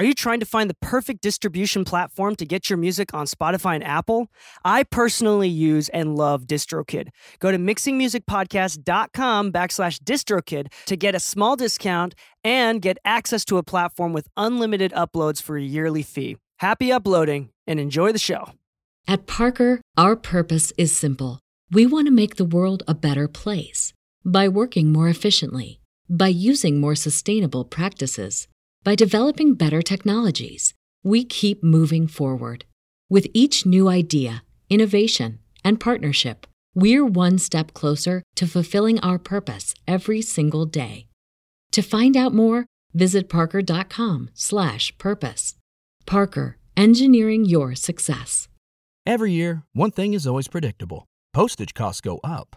Are you trying to find the perfect distribution platform to get your music on Spotify and Apple? I personally use and love DistroKid. Go to mixingmusicpodcast.com backslash DistroKid to get a small discount and get access to a platform with unlimited uploads for a yearly fee. Happy uploading and enjoy the show. At Parker, our purpose is simple. We want to make the world a better place by working more efficiently, by using more sustainable practices, by developing better technologies. We keep moving forward. With each new idea, innovation, and partnership, we're one step closer to fulfilling our purpose every single day. To find out more, visit parker.com/purpose. Parker, engineering your success. Every year, one thing is always predictable postage costs go up.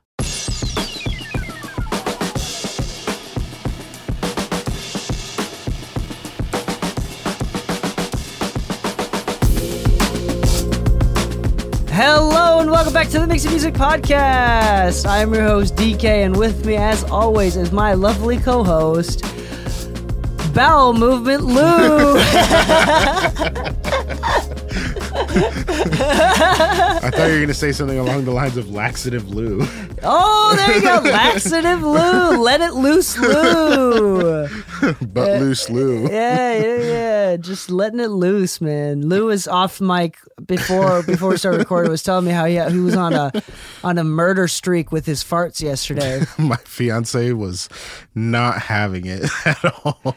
Hello and welcome back to the Mixing Music Podcast. I'm your host Dee Kei, and with me, as always, is my lovely co-host, Bowel Movement Lu. I thought you were going to say something along the lines of laxative Lu. oh, there you go, laxative Lu. Let it loose, Lu. but loose Lu. Yeah, yeah, yeah. Just letting it loose, man. Lu was off mic before before we started recording. Was telling me how he, he was on a on a murder streak with his farts yesterday. My fiance was not having it at all.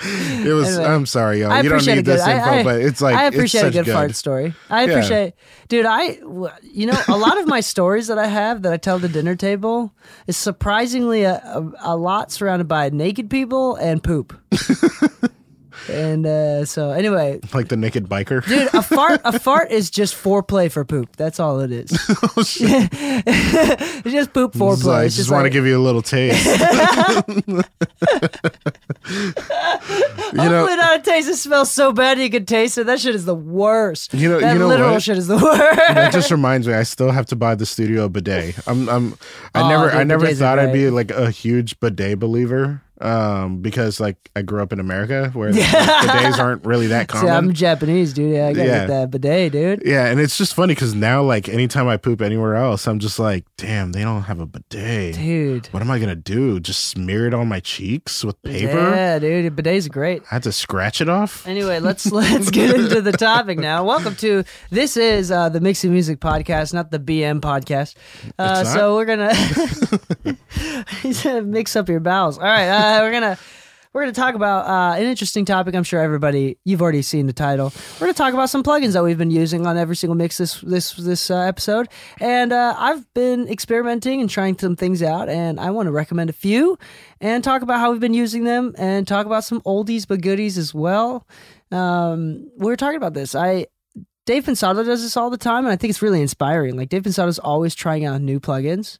It was. Anyway, I'm sorry, y'all. You don't need good. this info, I, I, but it's like I it's appreciate a good, good fart story. I Yeah. appreciate, dude. I, you know, a lot of my stories that I have that I tell the dinner table is surprisingly a, a, a lot surrounded by naked people and poop. and uh, so, anyway, Like the naked biker. dude, a fart, a fart is just foreplay for poop. That's all it is. Oh, shit. it's just poop foreplay. like, It's just just want to like- give you a little taste. you Hopefully know, not a taste that smells so bad you can taste it. That shit is the worst. You know- that you know literal what? shit is the worst. that just reminds me. I still have to buy the studio bidet. I'm. I'm. I Oh, never. dude, I never thought I'd be like a huge bidet believer. Um, because like I grew up in America where like, bidets aren't really that See, common. I'm Japanese, dude. Yeah, I gotta Yeah. get that bidet, dude. Yeah, and it's just funny because now, like, anytime I poop anywhere else, I'm just like, damn, they don't have a bidet. Dude. What am I gonna do? Just smear it on my cheeks with paper? Yeah, dude. Bidets great. I had to scratch it off. Anyway, let's let's get into the topic now. Welcome to this is uh, the Mixing Music podcast, not the BM podcast. Uh, so we're gonna he's gonna mix up your bowels. All right, uh, we're gonna we're gonna talk about uh, an interesting topic. I'm sure everybody you've already seen the title. We're gonna talk about some plugins that we've been using on every single mix this this this uh, episode, and uh, I've been experimenting and trying some things out, and I want to recommend a few and talk about how we've been using them and talk about some oldies but goodies as well. Um, we were talking about this. I Dave Pensado does this all the time, and I think it's really inspiring. Like Dave Pensado's always trying out new plugins,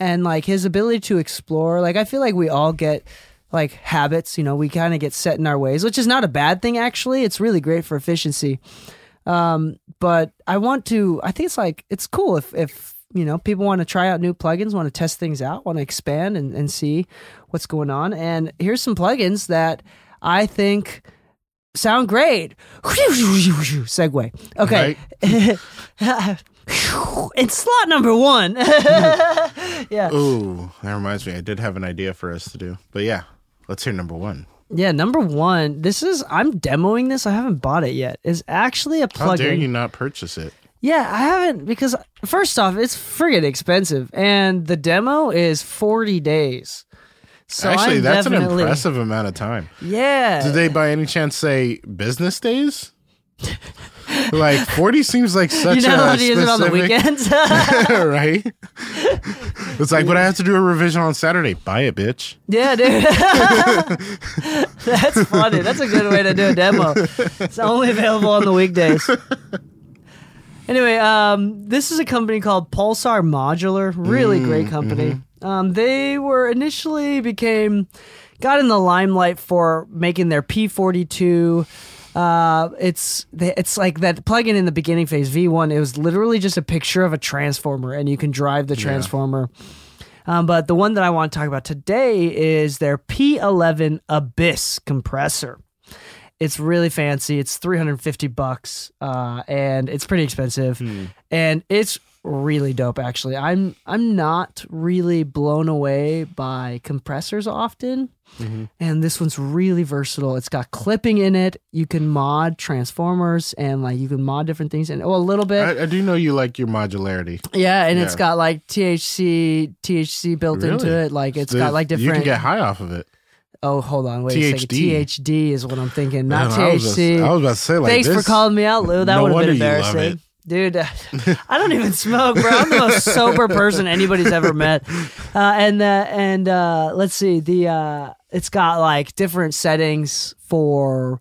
and like his ability to explore. Like I feel like we all get like habits. You know, we kind of get set in our ways, which is not a bad thing. Actually, it's really great for efficiency. Um, but I want to. I think it's like it's cool if if you know people want to try out new plugins, want to test things out, want to expand and, and see what's going on. And here's some plugins that I think sound great. Segue. Okay. and slot number one. yeah. Ooh, that reminds me. I did have an idea for us to do, but yeah, let's hear number one. Yeah, number one. This is I'm demoing this. I haven't bought it yet. Is actually a plug. How dare you not purchase it? Yeah, I haven't because first off, it's friggin' expensive, and the demo is 40 days. So Actually, I'm that's an impressive amount of time. Yeah. Did they by any chance say business days? like forty seems like such you know a how to use it on the weekends? right? It's like, but I have to do a revision on Saturday. Buy it, bitch. yeah, dude. That's funny. That's a good way to do a demo. It's only available on the weekdays. Anyway, um, this is a company called Pulsar Modular. Really Mm, great company. mm-hmm. Um, they were initially became got in the limelight for making their P42. Uh, it's it's like that plugin in the beginning phase V1. It was literally just a picture of a transformer, and you can drive the transformer. Um, but the one that I want to talk about today is their P11 Abyss compressor. It's really fancy. It's 350 bucks, uh, and it's pretty expensive, and it's really dope. Actually, I'm I'm not really blown away by compressors often, mm-hmm. and this one's really versatile. It's got clipping in it. You can mod transformers and like you can mod different things, and oh, a little bit. I, I do know you like your modularity. Yeah, and it's got like THC THC built into it. Like it's The- got like different You can get high off of it. oh, hold on, wait a second. THD. THD is what I'm thinking, not Man, I was just- THC. I was about to say like Thanks this. for calling me out, Lu. That No would have been embarrassing. Dude, I don't even smoke, bro. I'm the most sober person anybody's ever met. Uh, and uh, and uh, let's see, the uh, it's got like different settings for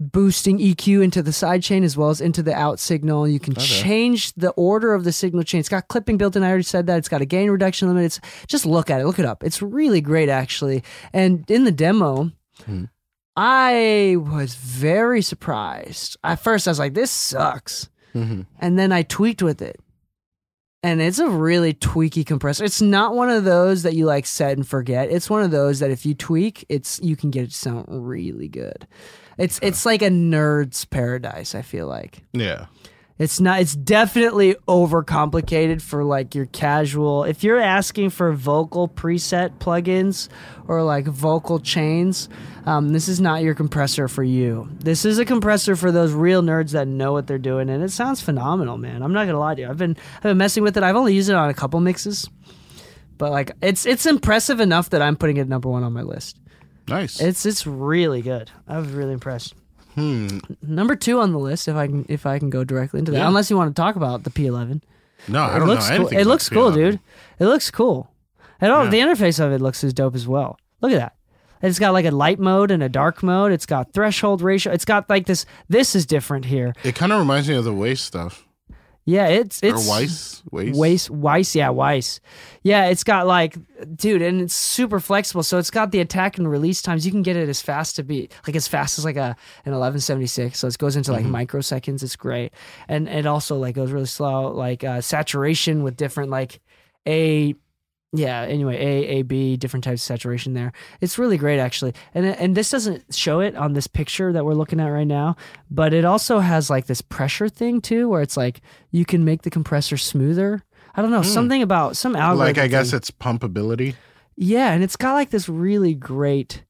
boosting EQ into the side chain as well as into the out signal. You can change the order of the signal chain. It's got clipping built in. I already said that. It's got a gain reduction limit. It's just look at it. Look it up. It's really great actually. And in the demo, I was very surprised. At first, I was like, "This sucks," Mhm. and then I tweaked with it, and it's a really tweaky compressor. It's not one of those that you like set and forget. It's one of those that if you tweak, it's you can get it to sound really good. It's it's like a nerd's paradise. I feel like. Yeah. It's not. It's definitely overcomplicated for like your casual. If you're asking for vocal preset plugins or like vocal chains, um, this is not your compressor for you. This is a compressor for those real nerds that know what they're doing, and it sounds phenomenal, man. I'm not gonna lie to you. I've been I've been messing with it. I've only used it on a couple mixes, but like it's it's impressive enough that I'm putting it number one on my list. Nice. It's it's really good. I was really impressed. Hmm. Number two on the list, if I can if I can go directly into that, Yeah. unless you want to talk about the P11. No, I it don't looks know cool. It looks cool, P11. dude. It looks cool. And all Yeah. the interface of it looks as dope as well. Look at that. It's got like a light mode and a dark mode. It's got threshold ratio. It's got like this. This is different here. It kind of reminds me of the Waves stuff. Yeah, it's it's or Weiss. Weiss. Weiss, Weiss, yeah, Weiss. Yeah, it's got like, dude, and it's super flexible. So it's got the attack and release times. You can get it as fast to be like as fast as like a an eleven seventy six. So it goes into like microseconds. It's great, and it also like goes really slow. Like uh, saturation with different like a. Yeah. Anyway, A, A, B, different types of saturation there. It's really great, actually. And and this doesn't show it on this picture that we're looking at right now, but it also has like this pressure thing too, where it's like you can make the compressor smoother. I don't know hmm. something about some algorithm. Like I guess thing. it's pumpability. yeah, and it's got like this really great.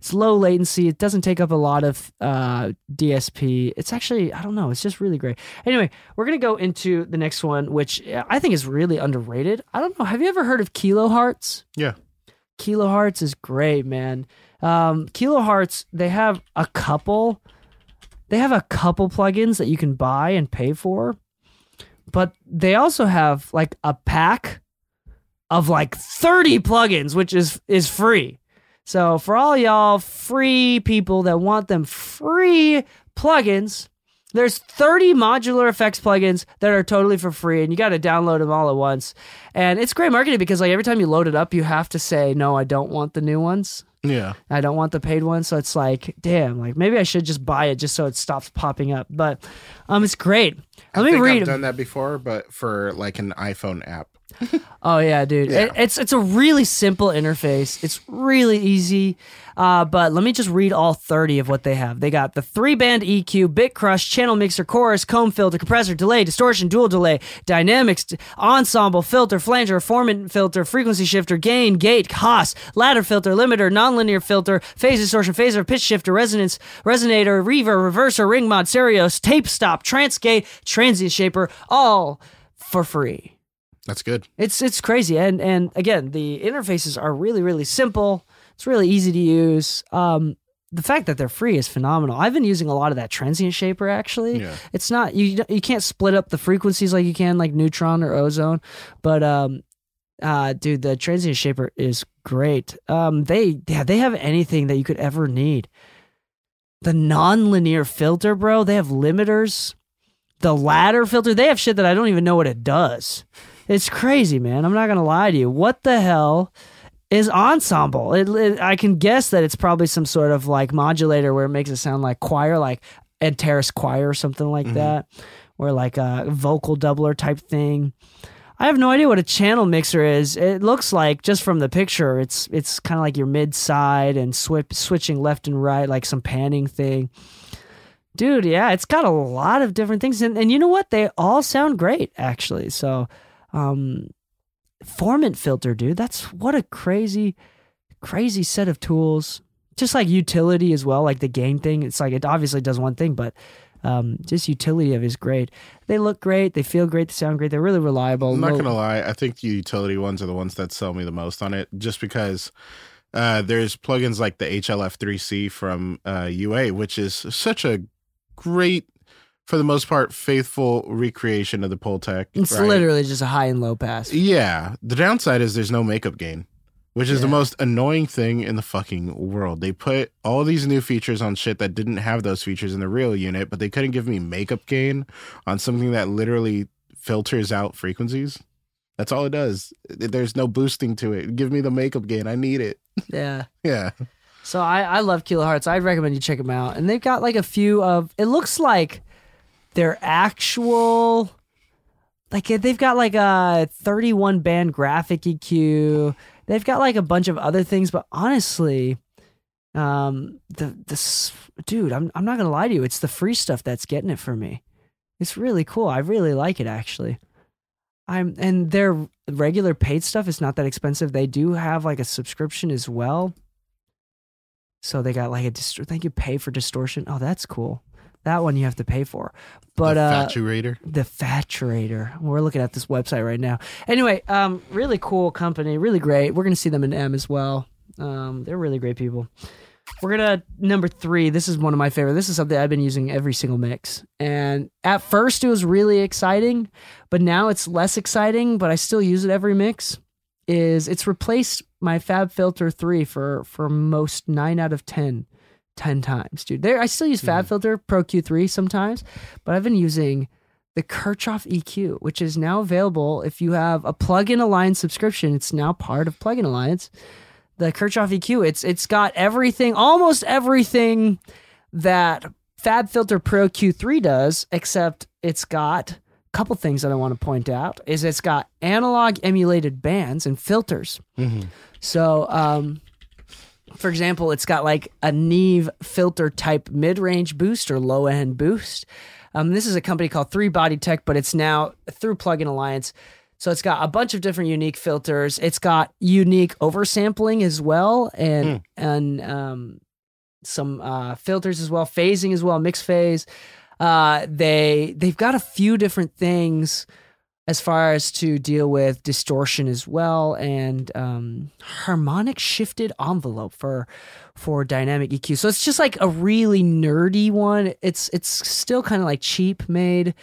It's low latency. It doesn't take up a lot of uh, DSP. It's actually I don't know. It's just really great. Anyway, we're gonna go into the next one, which I think is really underrated. I don't know. Have you ever heard of Kilohearts? Yeah. Kilohearts is great, man. Um, Kilohearts, they have a couple. They have a couple plugins that you can buy and pay for, but they also have like a pack of like 30 plugins, which is is free. So for all y'all free people that want them free plugins, there's 30 modular effects plugins that are totally for free and you got to download them all at once. And it's great marketing because like every time you load it up, you have to say, "No, I don't want the new ones." Yeah. I don't want the paid one. So it's like, damn, like maybe I should just buy it just so it stops popping up. But um, it's great. Let I me read. I've done that before, but for like an iPhone app. Oh yeah, dude. It, it's it's a really simple interface. It's really easy. Uh, but let me just read all 30 of what they have. They got the three band EQ, bit crush, channel mixer, chorus, comb filter, compressor, delay, distortion, dual delay, dynamics, d- ensemble, filter, flanger, formant filter, frequency shifter, gain, gate, Haas, ladder filter, limiter, nonlinear filter, phase distortion, phaser, pitch shifter, resonance, resonator, reverb, reverser, ring mod, stereos, tape stop, transgate, transient shaper, all for free. That's good. It's it's crazy, and and again, the interfaces are really really simple. It's really easy to use. Um, the fact that they're free is phenomenal. I've been using a lot of that transient shaper. Actually, Yeah. it's not you. You can't split up the frequencies like you can like neutron or ozone, but um, uh, dude, the transient shaper is great. Um, they yeah, they have anything that you could ever need. The non-linear filter, bro. They have limiters. the ladder filter. They have shit that I don't even know what it does. It's crazy, man. I'm not gonna lie to you. What the hell is ensemble? It, it- I can guess that it's probably some sort of like modulator where it makes it sound like choir, like Ed Terrace choir or something like mm-hmm. that, or like a vocal doubler type thing. I have no idea what a channel mixer is. It looks like just from the picture, it's it's kind of like your mid side and swi- switching left and right, like some panning thing. Dude, yeah, it's got a lot of different things, and, and you know what? They all sound great, actually. So, um, formant filter, dude, that's what a crazy, crazy set of tools. Just like utility as well, like the gain thing. It's like it obviously does one thing, but um, just utility of is great. They look great, they feel great, they sound great, they're really reliable. I'm not gonna lie. I think the utility ones are the ones that sell me the most on it, just because uh, there's plugins like the HLF3C from uh, UA, which is such a great, for the most part, faithful recreation of the Pultec. It's right? literally just a high and low pass. Yeah. The downside is there's no makeup gain, which is the most annoying thing in the fucking world. They put all these new features on shit that didn't have those features in the real unit, but they couldn't give me makeup gain on something that literally filters out frequencies. That's all it does. There's no boosting to it. Give me the makeup gain. I need it. Yeah. Yeah. So I, I love Kilohearts. I'd recommend you check them out. And they've got like a few of it looks like their actual like they've got like a 31 band graphic EQ. They've got like a bunch of other things, but honestly, um the this dude, I'm I'm not gonna lie to you, it's the free stuff that's getting it for me. It's really cool. I really like it actually. I'm and their regular paid stuff is not that expensive. They do have like a subscription as well. So they got like a dist- thank you pay for distortion. Oh, that's cool. That one you have to pay for. But the uh Faturator. the Faturator. We're looking at this website right now. Anyway, um really cool company, really great. We're going to see them in M as well. Um they're really great people. We're gonna number three. This is one of my favorite. This is something I've been using every single mix. And at first it was really exciting, but now it's less exciting. But I still use it every mix. Is it's replaced my Fab Filter three for for most nine out of 10, 10 times, dude. There I still use Fab Filter Pro Q three sometimes, but I've been using the Kirchhoff EQ, which is now available if you have a Plugin Alliance subscription. It's now part of Plugin Alliance the Kirchhoff EQ. It's it's got everything, almost everything that Fab Filter Pro Q3 does, except it's got a couple things that I want to point out. Is it's got analog emulated bands and filters. So, um, for example, it's got like a Neve filter type mid range boost or low end boost. Um, this is a company called Three Body Tech, but it's now through Plugin Alliance. So it's got a bunch of different unique filters. It's got unique oversampling as well, and and um, some uh, filters as well, phasing as well, mix phase. Uh, they they've got a few different things as far as to deal with distortion as well, and um, harmonic shifted envelope for for dynamic EQ. So it's just like a really nerdy one. It's it's still kind of like cheap made,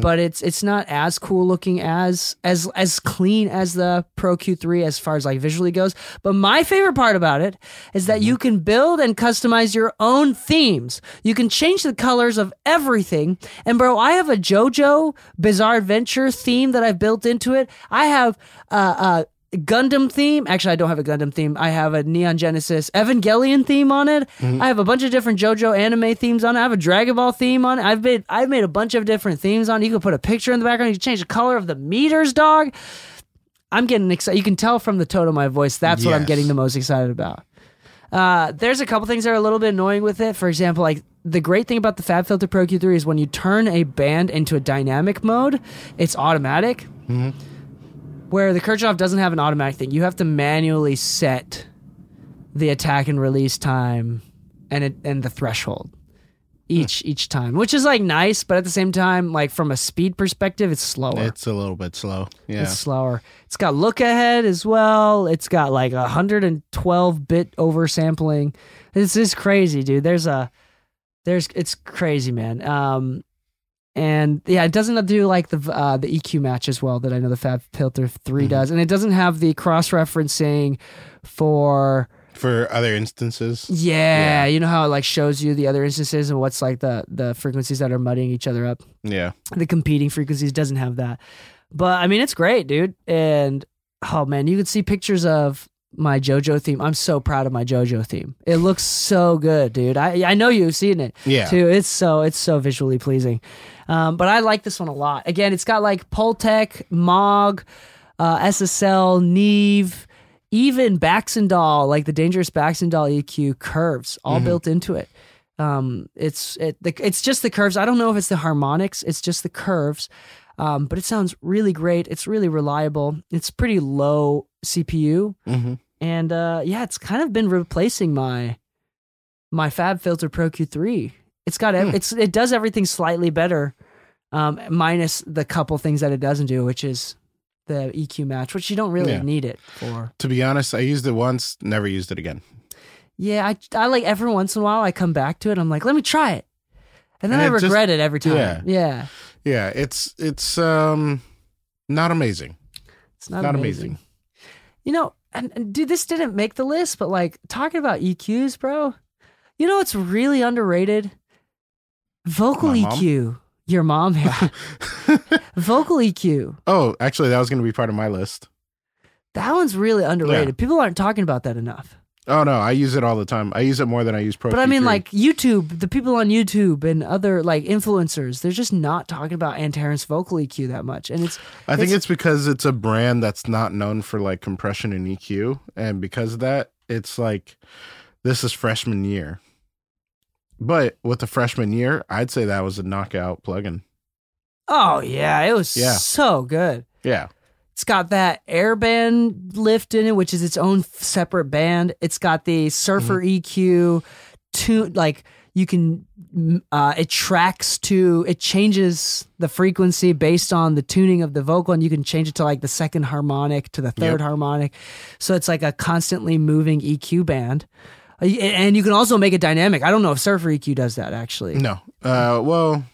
but it's it's not as cool looking as as as clean as the Pro Q3 as far as like visually goes. But my favorite part about it is that you can build and customize your own themes. You can change the colors of everything. And bro, I have a JoJo Bizarre Adventure theme that I've built into it. I have uh uh Gundam theme. Actually, I don't have a Gundam theme. I have a Neon Genesis Evangelion theme on it. I have a bunch of different JoJo anime themes on it. I have a Dragon Ball theme on it. I've made I've made a bunch of different themes on it. You can put a picture in the background. You can change the color of the meters, dog. I'm getting excited. You can tell from the tone of my voice. That's what I'm getting the most excited about. Uh, there's a couple things that are a little bit annoying with it. For example, like the great thing about the FabFilter Pro Q3 is when you turn a band into a dynamic mode, it's automatic. Where the Kirchhoff doesn't have an automatic thing, you have to manually set the attack and release time and it and the threshold each each time, which is like nice, but at the same time, like from a speed perspective, it's slower. It's a little bit slow. Yeah. It's slower. It's got look ahead as well. It's got like a 112 bit oversampling. This is crazy, dude. There's a there's it's crazy, man. Um and yeah, it doesn't do like the uh, the EQ match as well that I know the Fab Filter 3 does, and it doesn't have the cross referencing for For other instances, Yeah, Yeah. you know how it like shows you the other instances and what's like the the frequencies that are muddying each other up. yeah. The competing frequencies doesn't have that. But I mean, it's great, dude. And oh man, you can see pictures of my JoJo theme. I'm so proud of my JoJo theme. It looks so good, dude. I I know you've seen it Yeah. too. It's so it's so visually pleasing. Um, but I like this one a lot. Again, it's got like Pultec, Moog, uh, SSL, Neve, even Baxandall, like the dangerous Baxandall EQ curves, all Mhm. built into it. Um, it's it the, it's just the curves. I don't know if it's the harmonics. It's just the curves. Um, but it sounds really great. It's really reliable. It's pretty low CPU, hmm and uh, yeah, it's kind of been replacing my my Fab Filter Pro Q3. It's got Hmm. it's it does everything slightly better, um, minus the couple things that it doesn't do, which is the EQ match, which you don't really Yeah. need it for. To be honest, I used it once, never used it again. Yeah, I I like every once in a while I come back to it. I'm like, let me try it, and then And I it just- regret it every time. yeah. Yeah, Yeah, it's it's um not amazing. it's not, Not amazing. amazing. You know, and, and dude, this didn't make the list, but like talking about EQs, bro. You know, it's really underrated. Vocal My mom? EQ. Your mom, yeah. Vocal EQ. Oh, actually, that was going to be part of my list. That one's really underrated. People aren't talking about that enough. Oh no, I use it all the time. I use it more than I use Pro. But I mean, Q3. like YouTube, the people on YouTube and other like influencers, they're just not talking about Antares vocal EQ that much. And it's I think it's- it's because it's a brand that's not known for like compression and EQ, and because of that, it's like this is freshman year. But with the freshman year, I'd say that was a knockout plugin. oh yeah, it was Yeah. so good. Yeah, It's got that airband lift in it, which is its own separate band. It's got the surfer Mm-hmm. EQ tune like you can uh it tracks to it changes the frequency based on the tuning of the vocal and you can change it to like the second harmonic to the third Yep. harmonic. So it's like a constantly moving EQ band. Uh, And you can also make it dynamic. I don't know if Surfer EQ does that actually. no. Uh, well,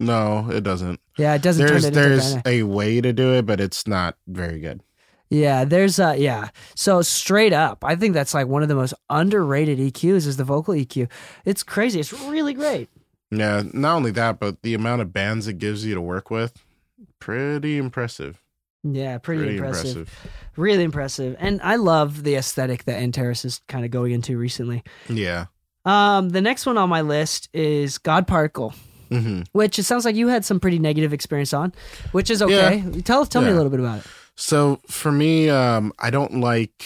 no, it doesn't. Yeah, it doesn't There's there's a way to do it, but it's not very good. Yeah, there's uh yeah. So straight up, I think that's like one of the most underrated EQs is the vocal EQ. It's crazy. It's really great. Yeah, not only that, but the amount of bands it gives you to work with, pretty impressive. Yeah, pretty, Pretty impressive. impressive. Really impressive. And I love the aesthetic that Antares is kind of going into recently. Yeah. Um the next one on my list is God Particle, hmm which it sounds like you had some pretty negative experience on, which is okay. Tell tell me a little bit about it. So for me, um, I don't like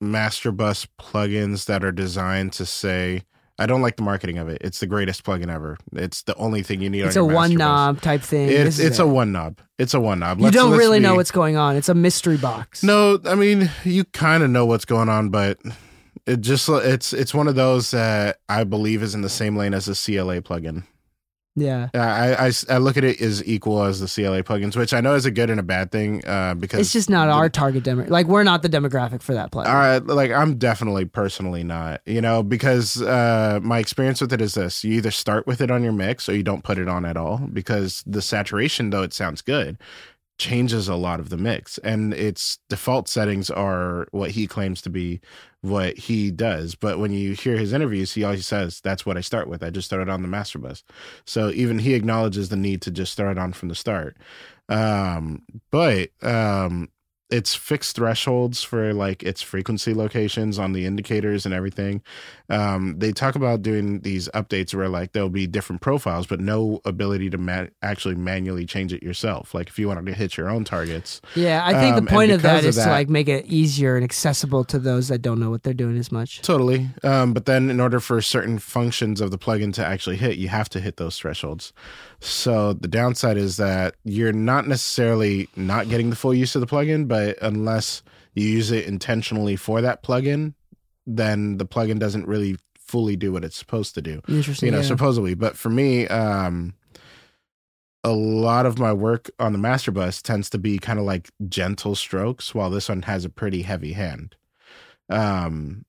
master bus plugins that are designed to say I don't like the marketing of it. It's the greatest plugin ever. It's the only thing you need. It's on a one master bus. knob type thing. It's it's it. a one knob. It's a one knob. You Let's- don't let's really know what's going on. It's a mystery box. No, I mean you kind of know what's going on, but it just it's it's one of those that I believe is in the same lane as the CLA plugin. Yeah. I, I, I look at it as equal as the CLA plugins, which I know is a good and a bad thing uh, because It's just not the- our target demo. Like we're not the demographic for that plugin. All right, like I'm definitely personally not, you know, because uh, my experience with it is this: you either start with it on your mix or you don't put it on at all, because the saturation, though it sounds good, changes a lot of the mix, and its default settings are what he claims to be what he does. But when you hear his interviews, he always says, "That's what I start with. I just started on the master bus." So even he acknowledges the need to just start on from the start. Um, but um, it's fixed thresholds for like its frequency locations on the indicators and everything. Um, they talk about doing these updates where like there'll be different profiles, but no ability to ma- actually manually change it yourself. Like if you wanted to hit your own targets, Yeah, I think Um, the point of that of is to like make it easier and accessible to those that don't know what they're doing as much. Totally. Um, but then in order for certain functions of the plugin to actually hit, you have to hit those thresholds. So the downside is that you're not necessarily not getting the full use of the plugin, but unless you use it intentionally for that plugin, then the plugin doesn't really fully do what it's supposed to do. Interesting. You know, yeah. supposedly. But for me, um a lot of my work on the master bus tends to be kind of like gentle strokes, while this one has a pretty heavy hand. Um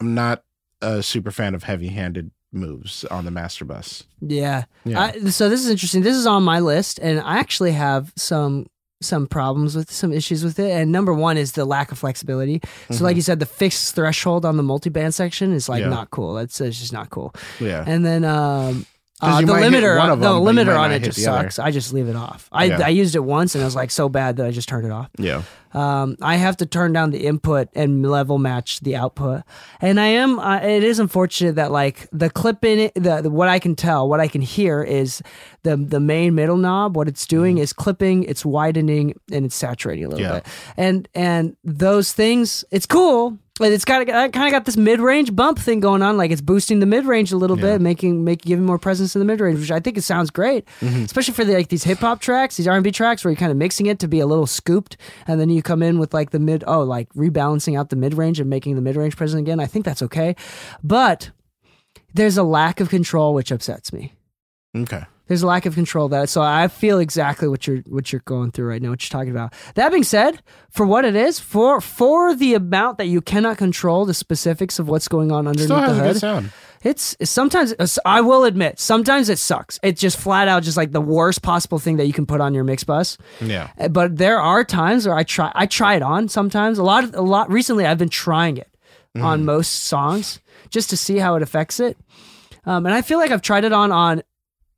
I'm not a super fan of heavy handed moves on the master bus. yeah. Yeah. I, so this is interesting. This is on my list, and I actually have some some problems with some issues with it. And number one is the lack of flexibility. So, like you said, the fixed threshold on the multi-band section is like Mm-hmm. Yeah. not cool. That's it's just not cool. Yeah. And then um, uh, the limiter, the them, you limiter on it just the other. sucks. I just leave it off. I Yeah. I used it once and it was like so bad that I just turned it off. yeah. Um, I have to turn down the input and level match the output. And I am, uh, it is unfortunate that like the clip in it, the, the what I can tell, what I can hear is the the main middle knob. What it's doing is clipping, it's widening, and it's saturating a little Yeah. bit. And and those things, it's cool. But it's got I kind of got this mid range bump thing going on, like it's boosting the mid range a little Yeah. bit, making make giving more presence in the mid range, which I think it sounds great, especially for the, like these hip hop tracks, these R and B tracks, where you're kind of mixing it to be a little scooped, and then you come in with like the mid, oh, like rebalancing out the mid range and making the mid range present again. I think that's okay, but there's a lack of control which upsets me. Okay. There's a lack of control that so I feel exactly what you're what you're going through right now, what you're talking about. That being said, for what it is, for for the amount that you cannot control the specifics of what's going on underneath Still has the a good hood, sound. It's sometimes I will admit sometimes it sucks. It's just flat out just like the worst possible thing that you can put on your mix bus. Yeah. Uh, But there are times where I try I try it on sometimes. A lot of a lot recently I've been trying it Mm-hmm. on most songs just to see how it affects it. Um, and I feel like I've tried it on on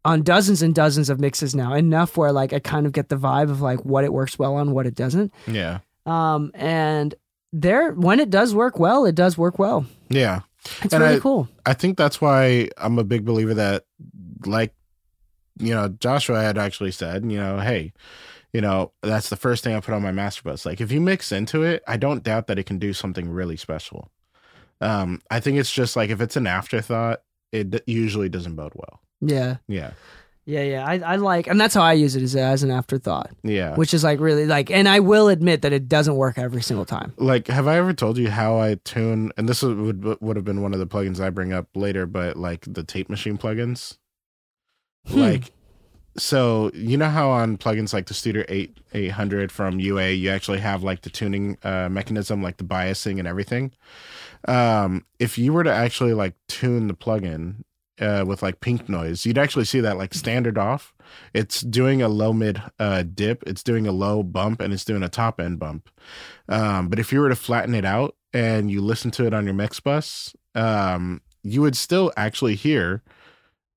on dozens and dozens of mixes now, enough where like I kind of get the vibe of like what it works well on, what it doesn't. Yeah. Um, and there when it does work well, it does work well. Yeah. It's And really I- cool. I think that's why I'm a big believer that, like, you know, Joshua had actually said, you know, hey, you know, that's the first thing I put on my master bus. Like, if you mix into it, I don't doubt that it can do something really special. Um, I think it's just like if it's an afterthought, it d- usually doesn't bode well. Yeah. Yeah. Yeah, yeah. I, I like, and that's how I use it is as an afterthought, Yeah. which is like really like, and I will admit that it doesn't work every single time. like have i ever told you how i tune and this would would have been one of the plugins i bring up later but like the tape machine plugins Hmm. like so you know how on plugins like the studio 8 800 from ua you actually have like the tuning uh, mechanism like the biasing and everything um if you were to actually like tune the plugin uh, with like pink noise, you'd actually see that like standard off. It's doing a low mid uh, dip, it's doing a low bump, and it's doing a top end bump. Um, but if you were to flatten it out and you listen to it on your mix bus, um, you would still actually hear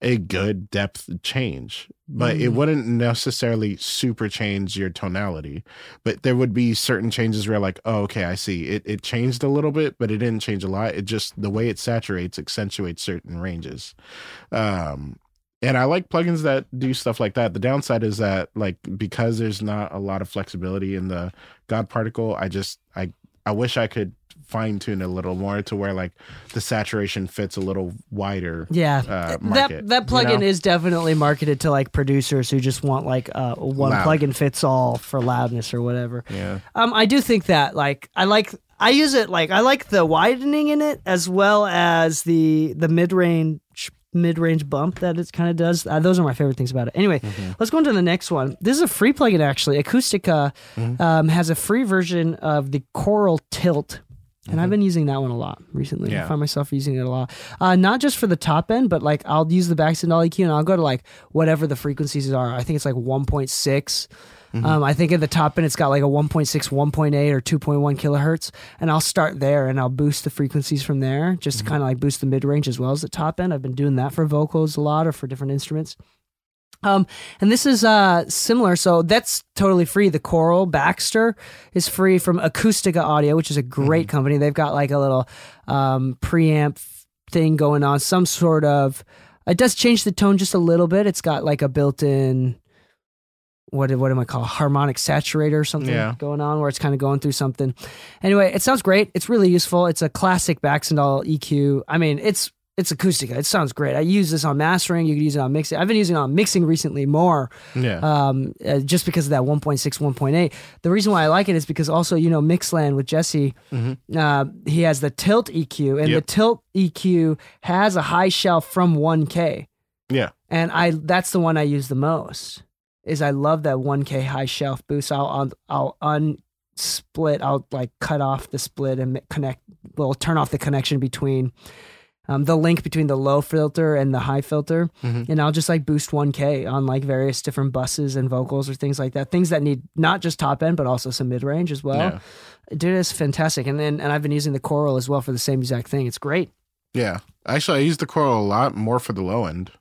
a good depth change, but it Mm. wouldn't necessarily super change your tonality. But there would be certain changes where, like, oh, okay, I see it. It changed a little bit, but it didn't change a lot. It just the way it saturates accentuates certain ranges. Um, and I like plugins that do stuff like that. The downside is that, like, because there's not a lot of flexibility in the God particle, I just I I wish I could fine tune it a little more to where like the saturation fits a little wider. Yeah, Uh, that market, that you plugin know? is definitely marketed to like producers who just want like uh, one Loud. plugin fits all for loudness or whatever. Yeah. Um, I do think that like I like I use it like I like the widening in it as well as the the mid range mid range bump that it kind of does. Uh, those are my favorite things about it. Anyway, Mm-hmm. let's go into the next one. This is a free plugin actually. Acustica Mm-hmm. um, has a free version of the Coral Tilt. And I've been using that one a lot recently. I Mm-hmm. Find myself using it a lot. Uh, not just for the top end, but like I'll use the Baxandall EQ and I'll go to like whatever the frequencies are. I think it's like 1.6. Um, I think at the top end it's got like a 1.6, 1.8, or 2.1 kilohertz, and I'll start there and I'll boost the frequencies from there, just to kind of like boost the mid range as well as the top end. I've been doing that for vocals a lot or for different instruments. Um, and this is uh similar, so that's totally free. The Coral Baxter is free from Acustica Audio, which is a great company. They've got like a little um preamp thing going on, some sort of. It does change the tone just a little bit. It's got like a built-in what what am I call harmonic saturator or something Yeah. going on where it's kind of going through something. Anyway, it sounds great. It's really useful. It's a classic Baxandall EQ. I mean, it's it's Acustica. It sounds great. I use this on mastering. You could use it on mixing. I've been using it on mixing recently more Yeah. um, uh, just because of that 1.6, 1.8. The reason why I like it is because also, you know, Mixland with Jesse, uh, he has the tilt EQ, and Yep. the tilt EQ has a high shelf from 1K. yeah. And I that's the one I use the most. Is I love that 1K high shelf boost. I'll I'll, I'll unsplit. I'll like cut off the split and connect. Well, turn off the connection between um, the link between the low filter and the high filter, Mm-hmm. and I'll just like boost 1K on like various different buses and vocals or things like that. Things that need not just top end but also some mid range as well. Yeah. Dude, it's fantastic. And then and I've been using the Coral as well for the same exact thing. It's great. Yeah. Actually, I use the Coral a lot more for the low end.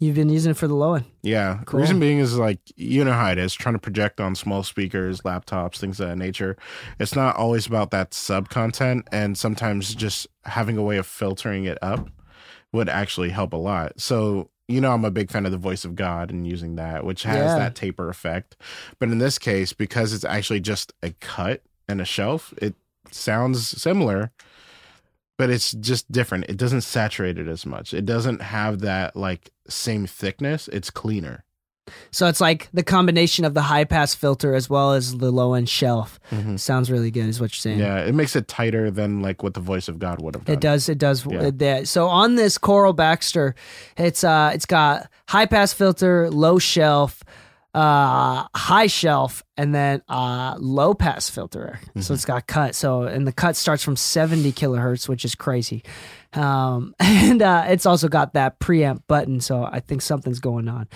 You've been using it for the low end. Yeah. Cool. Reason being is like you know how it is trying to project on small speakers, laptops, things of that nature. It's not always about that sub content, and sometimes just having a way of filtering it up would actually help a lot. So you know, I'm a big fan of the voice of God and using that, which has Yeah. that taper effect. But in this case, because it's actually just a cut and a shelf, it sounds similar, but it's just different. It doesn't saturate it as much. It doesn't have that like same thickness. It's cleaner. So it's like the combination of the high pass filter as well as the low end shelf. Sounds really good, is what you're saying. Yeah, it makes it tighter than like what the voice of God would have done. It does. It does. Yeah. it-. So on this Coral Baxter, it's uh, it's got high pass filter, low shelf, uh, high shelf, and then uh, low pass filter. Mm-hmm. So it's got cut. So and the cut starts from seventy kilohertz, which is crazy. Um, and uh, it's also got that preamp button. So I think something's going on.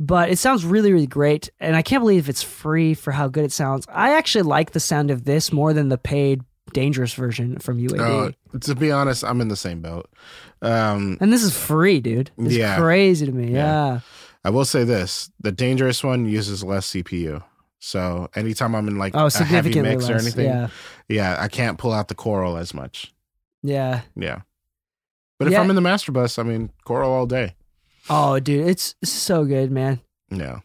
But it sounds really, really great. And I can't believe it's free for how good it sounds. I actually like the sound of this more than the paid dangerous version from UAD. Uh, to be honest, I'm in the same boat. Um, And this is free, dude. It's Yeah. crazy to me. Yeah. Yeah. I will say this: the dangerous one uses less CPU. So anytime I'm in like Oh, a heavy mix or anything, Yeah. yeah, I can't pull out the Coral as much. Yeah. Yeah. But if Yeah. I'm in the master bus, I mean Coral all day. Oh, dude, it's, it's so good, man. Yeah.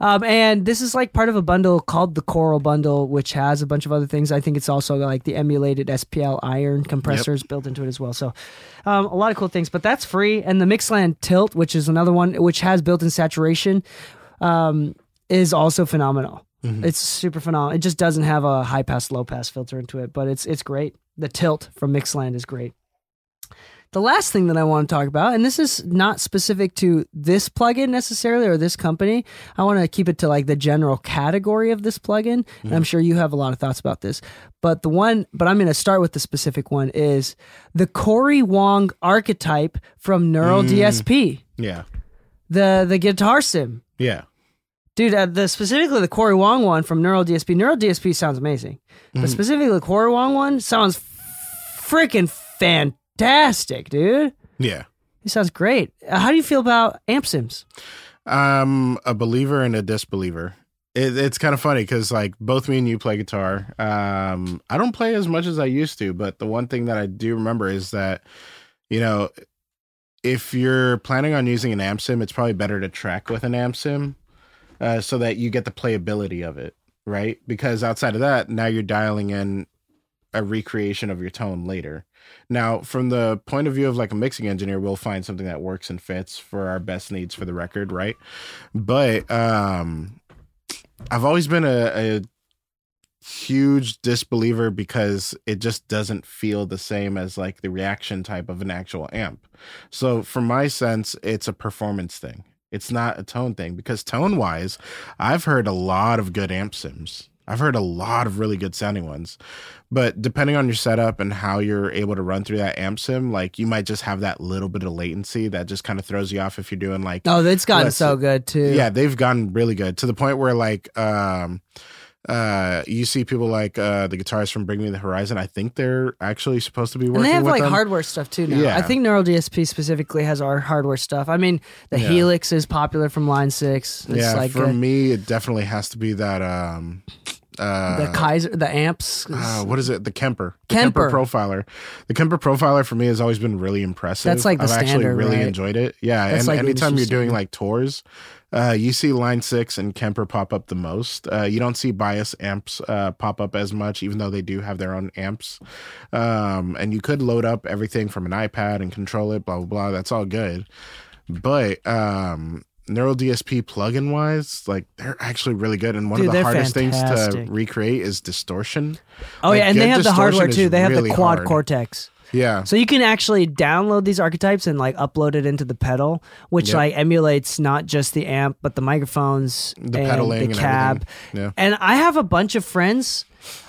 Um, and this is like part of a bundle called the Coral Bundle, which has a bunch of other things. I think it's also like the emulated SPL iron compressors built into it as well. So, um, a lot of cool things. But that's free. And the Mixland Tilt, which is another one which has built-in saturation, um, is also phenomenal. Mhm. It's super phenomenal. It just doesn't have a high pass, low pass filter into it, but it's it's great. The Tilt from Mixland is great. The last thing that I want to talk about, and this is not specific to this plugin necessarily or this company, I want to keep it to like the general category of this plugin. And I'm mm-hmm. sure you have a lot of thoughts about this. But the one, but I'm going to start with the specific one is the Cory Wong archetype from Neural mm. DSP, Yeah. the the guitar sim. Yeah. Dude, uh, the specifically the Cory Wong one from Neural DSP. Neural DSP sounds amazing, but mm-hmm. specifically the Cory Wong one sounds freaking fantastic, dude. Yeah. He sounds great. Uh, how do you feel about amp sims? I'm a believer and a disbeliever. It, it's kind of funny because like both me and you play guitar. Um, I don't play as much as I used to, but the one thing that I do remember is that you know if you're planning on using an amp sim, it's probably better to track with an amp sim uh, so that you get the playability of it, right? Because outside of that, now you're dialing in a recreation of your tone later. Now, from the point of view of like a mixing engineer, we'll find something that works and fits for our best needs for the record, right? But um I've always been a, a huge disbeliever because it just doesn't feel the same as like the reaction type of an actual amp. So, for my sense, it's a performance thing. It's not a tone thing because tone wise, I've heard a lot of good amp sims. I've heard a lot of really good sounding ones. But depending on your setup and how you're able to run through that amp sim, like you might just have that little bit of latency that just kind of throws you off if you're doing like Oh, it's gotten Let's- so good too. yeah, they've gotten really good to the point where like um uh you see people like uh the guitarists from Bring Me the Horizon. I think they're actually supposed to be working And they have with like them. hardware stuff too now. Yeah. I think Neural DSP specifically has our hardware stuff. I mean, the Yeah. Helix is popular from Line Six. It's yeah, like for uh, me, it definitely has to be that um uh the Kaiser, the amps. uh, what is it? The Kemper. The Kemper. profiler. The Kemper profiler for me has always been really impressive. That's like the I've actually really right? enjoyed it. Yeah, That's and like anytime you're doing like tours, uh, you see Line Six and Kemper pop up the most. Uh, you don't see Bias amps uh, pop up as much, even though they do have their own amps. Um, and you could load up everything from an iPad and control it. Blah blah blah. That's all good, but um. Neural DSP plugin wise, like they're actually really good, and one Dude, of the hardest things to recreate is distortion. oh like, yeah, and they have the hardware too. They have really the quad hard. cortex. Yeah, So you can actually download these archetypes and like upload it into the pedal, which Yep. like emulates not just the amp but the microphones, The and pedaling the and cab. everything. Yeah. And I have a bunch of friends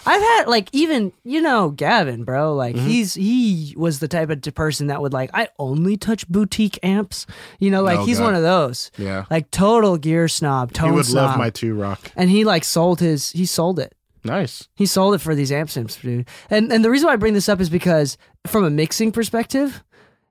I've had like even you know Gavin, bro. Like Mm-hmm. he's he was the type of person that would like I only touch boutique amps. You know, like Oh, he's God. one of those. Yeah. Like total gear snob, tone He would snob. love my two rock. and he like sold his he sold it. Nice. He sold it for these amp sims, dude. And and the reason why I bring this up is because from a mixing perspective,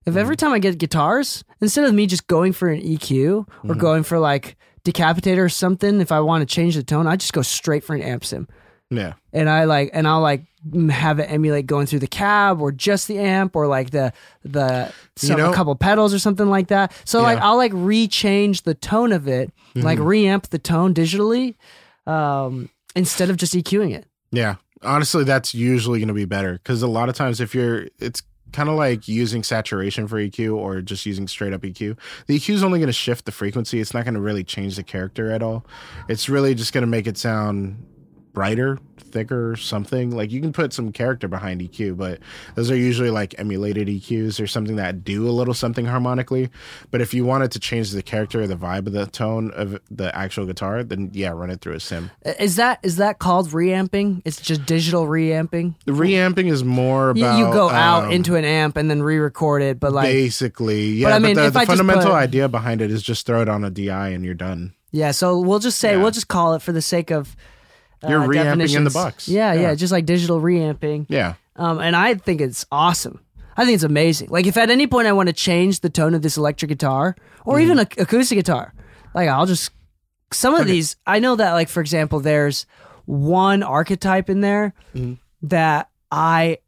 if every Mm-hmm. time I get guitars, instead of me just going for an EQ or Mm-hmm. going for like decapitator or something, if I want to change the tone, I just go straight for an amp sim. Yeah. And I like and I'll like have it emulate going through the cab or just the amp or like the the some, know- a couple pedals or something like that. So like Yeah. Mm-hmm. I'll like rechange the tone of it, like reamp the tone digitally, um, instead of just EQing it. Yeah. Honestly, that's usually going to be better because a lot of times if you're, it's kind of like using saturation for EQ or just using straight up EQ. The EQ is only going to shift the frequency. It's not going to really change the character at all. It's really just going to make it sound brighter, thicker, something. Like you can put some character behind EQ, but those are usually like emulated EQs or something that do a little something harmonically. But if you wanted to change the character or the vibe of the tone of the actual guitar, then yeah, run it through a sim. Is that is that called reamping? It's just digital reamping. The reamping is more about you go out um, into an amp and then re-record it, but like basically, yeah. But I But, mean, the, if the I fundamental put- idea behind it is just throw it on a DI and you're done. yeah. So we'll just say Yeah. we'll just call it for the sake of uh, You're reamping in the box. Yeah, yeah, Yeah. just like digital reamping. Yeah, Um, and I think it's awesome. I think it's amazing. Like if at any point I want to change the tone of this electric guitar or Mm-hmm. even a acoustic guitar, like I'll just some of these. I know that like for example, there's one archetype in there Mm-hmm. that I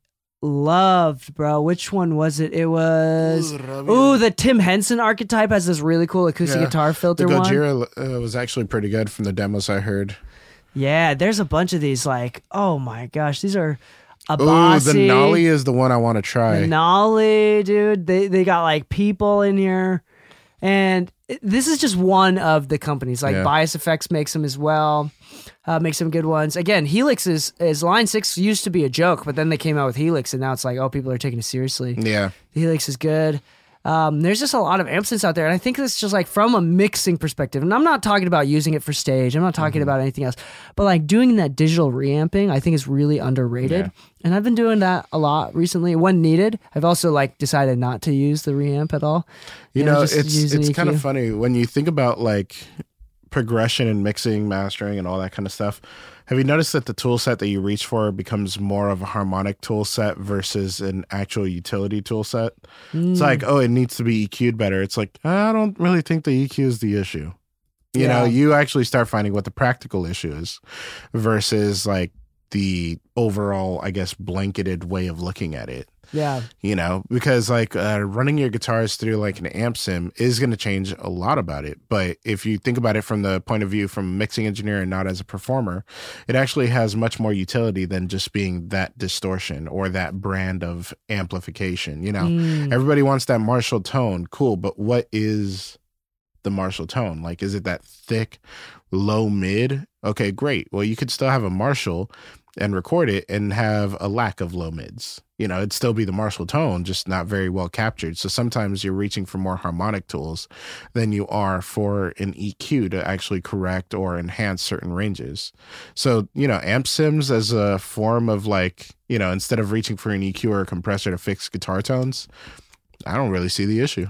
loved, bro. Which one was it? It was ooh, the Tim Henson archetype has this really cool acoustic Yeah. guitar the filter one. Gojira uh, was actually pretty good from the demos I heard. Yeah, there's a bunch of these. Like oh my gosh, these are. A Oh, the Nolly is the one I want to try. Nolly, dude. They they got like people in here, and this is just one of the companies. Like Yeah. Bias Effects makes them as well. Uh, makes some good ones. Again, Helix is is Line Six used to be a joke, but then they came out with Helix, and now it's like oh, people are taking it seriously. yeah, Helix is good. Um, there's just a lot of amps out there, and I think it's just like from a mixing perspective. And I'm not talking about using it for stage. I'm not talking Mm-hmm. about anything else. But like doing that digital reamping, I think is really underrated. Yeah. And I've been doing that a lot recently when needed. I've also like decided not to use the reamp at all. you know, know, just it's it's kind of funny when you think about like progression and mixing, mastering, and all that kind of stuff. Have you noticed that the tool set that you reach for becomes more of a harmonic tool set versus an actual utility tool set? It's Mm. like, oh, it needs to be EQ'd better. It's like, I don't really think the EQ is the issue. You know, you actually start finding what the practical issue is versus like the overall, I guess, blanketed way of looking at it Yeah. you know because like uh, running your guitars through like an amp sim is going to change a lot about it. But if you think about it from the point of view from a mixing engineer and not as a performer it actually has much more utility than just being that distortion or that brand of amplification you know? Mm. everybody wants that marshall tone. Cool. But what is the marshall tone? Like is it that thick low mid? Okay great. Well you could still have a marshall and record it and have a lack of low mids. You know, it'd still be the Marshall tone, just not very well captured. So sometimes you're reaching for more harmonic tools than you are for an EQ to actually correct or enhance certain ranges. So, you know, amp sims as a form of like, you know, instead of reaching for an EQ or a compressor to fix guitar tones, I don't really see the issue.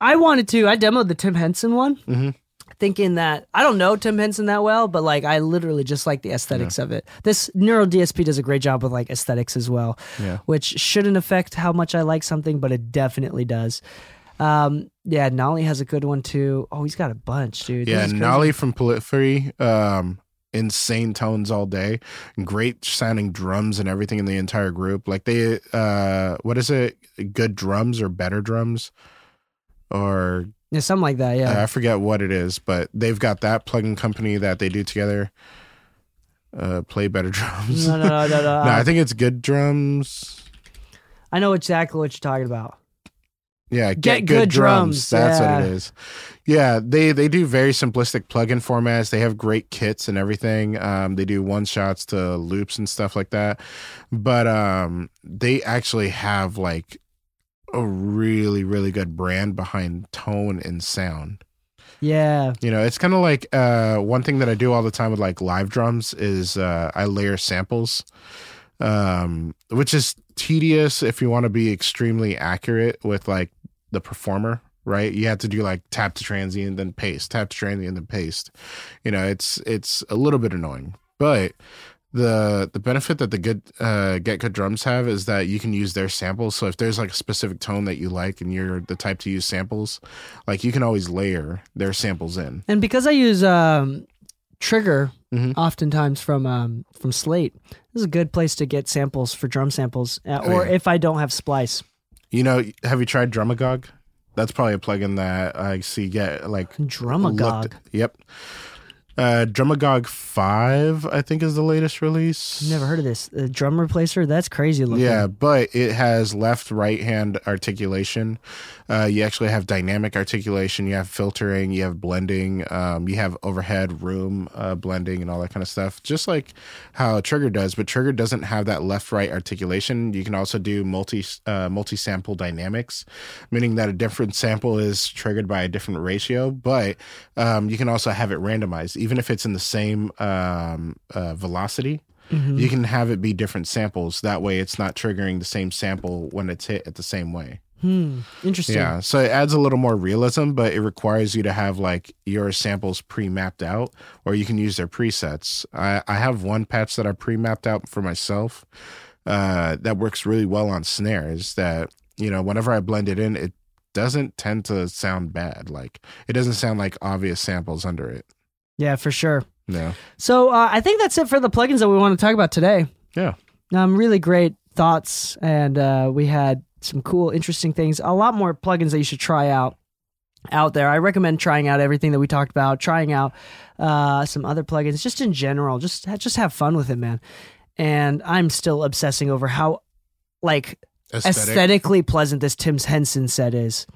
I wanted to. I demoed the Tim Henson one, Mhm. Thinking that I don't know Tim Henson that well, but like I literally just like the aesthetics of it. This Neural DSP does a great job with like aesthetics as well, Yeah. which shouldn't affect how much I like something, but it definitely does. Um, yeah, Nolly has a good one too. Oh, he's got a bunch, dude. Yeah. Nolly from Periphery, um, insane tones all day, great sounding drums and everything in the entire group. Like they, uh, what is it? Good drums or better drums, or yeah, something like that. uh, Yeah, I forget what it is, but they've got that plugin company that they do together. Uh, play better drums. no, no, no, no, no. No, I think it's good drums. I know exactly what you're talking about. Yeah, Get Good Drums, That's yeah. what it is. Yeah, they they do very simplistic plugin formats. They have great kits and everything. Um, they do one shots to loops and stuff like that. But um, they actually have like a really really good brand behind tone and sound. Yeah. You know, it's kind of like uh, one thing that I do all the time with like live drums is uh, I layer samples, um, which is tedious if you want to be extremely accurate with like the performer. Right, you have to do like tap to transient, then paste, tap to transient, then paste. You know, it's it's a little bit annoying, but the the benefit that the good uh, get good drums have is that you can use their samples. So if there's like a specific tone that you like and you're the type to use samples, like you can always layer their samples in. And because I use um, Trigger Mhm. oftentimes from um, from Slate, this is a good place to get samples for drum samples. Uh, Oh, or yeah. if I don't have Splice, You know, have you tried Drumagog? That's probably a plugin that I see get like Drumagog. looked- Yep. Uh, Drumagog five, I think, is the latest release. Never heard of this. A drum replacer? That's crazy looking. Yeah, but it has left right hand articulation. Uh, you actually have dynamic articulation. You have filtering. You have blending. Um, you have overhead room uh, blending and all that kind of stuff. Just like how Trigger does, but Trigger doesn't have that left right articulation. You can also do multi uh, multi sample dynamics, meaning that a different sample is triggered by a different ratio. But um, you can also have it randomized, even if it's in the same um, uh, velocity Mhm. you can have it be different samples. That way, it's not triggering the same sample when it's hit at the same way. Hmm. Interesting. Yeah. So it adds a little more realism, but it requires you to have like your samples pre mapped out, or you can use their presets. I, I have one patch that I pre mapped out for myself uh, that works really well on snares. That, you know, whenever I blend it in, it doesn't tend to sound bad. Like, it doesn't sound like obvious samples under it. Yeah, for sure. No. So uh, I think that's it for the plugins that we want to talk about today. Yeah. Um, really great thoughts, and uh, we had some cool, interesting things. A lot more plugins that you should try out out there. I recommend trying out everything that we talked about, trying out uh, some other plugins, just in general. Just just have fun with it, man. And I'm still obsessing over how like aesthetically pleasant this Tim's Henson set is.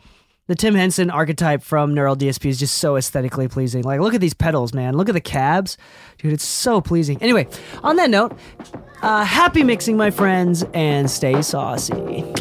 The Tim Henson archetype from Neural DSP is just so aesthetically pleasing. Like, look at these pedals, man. Look at the cabs. Dude, it's so pleasing. Anyway, on that note, uh, happy mixing, my friends, and stay saucy.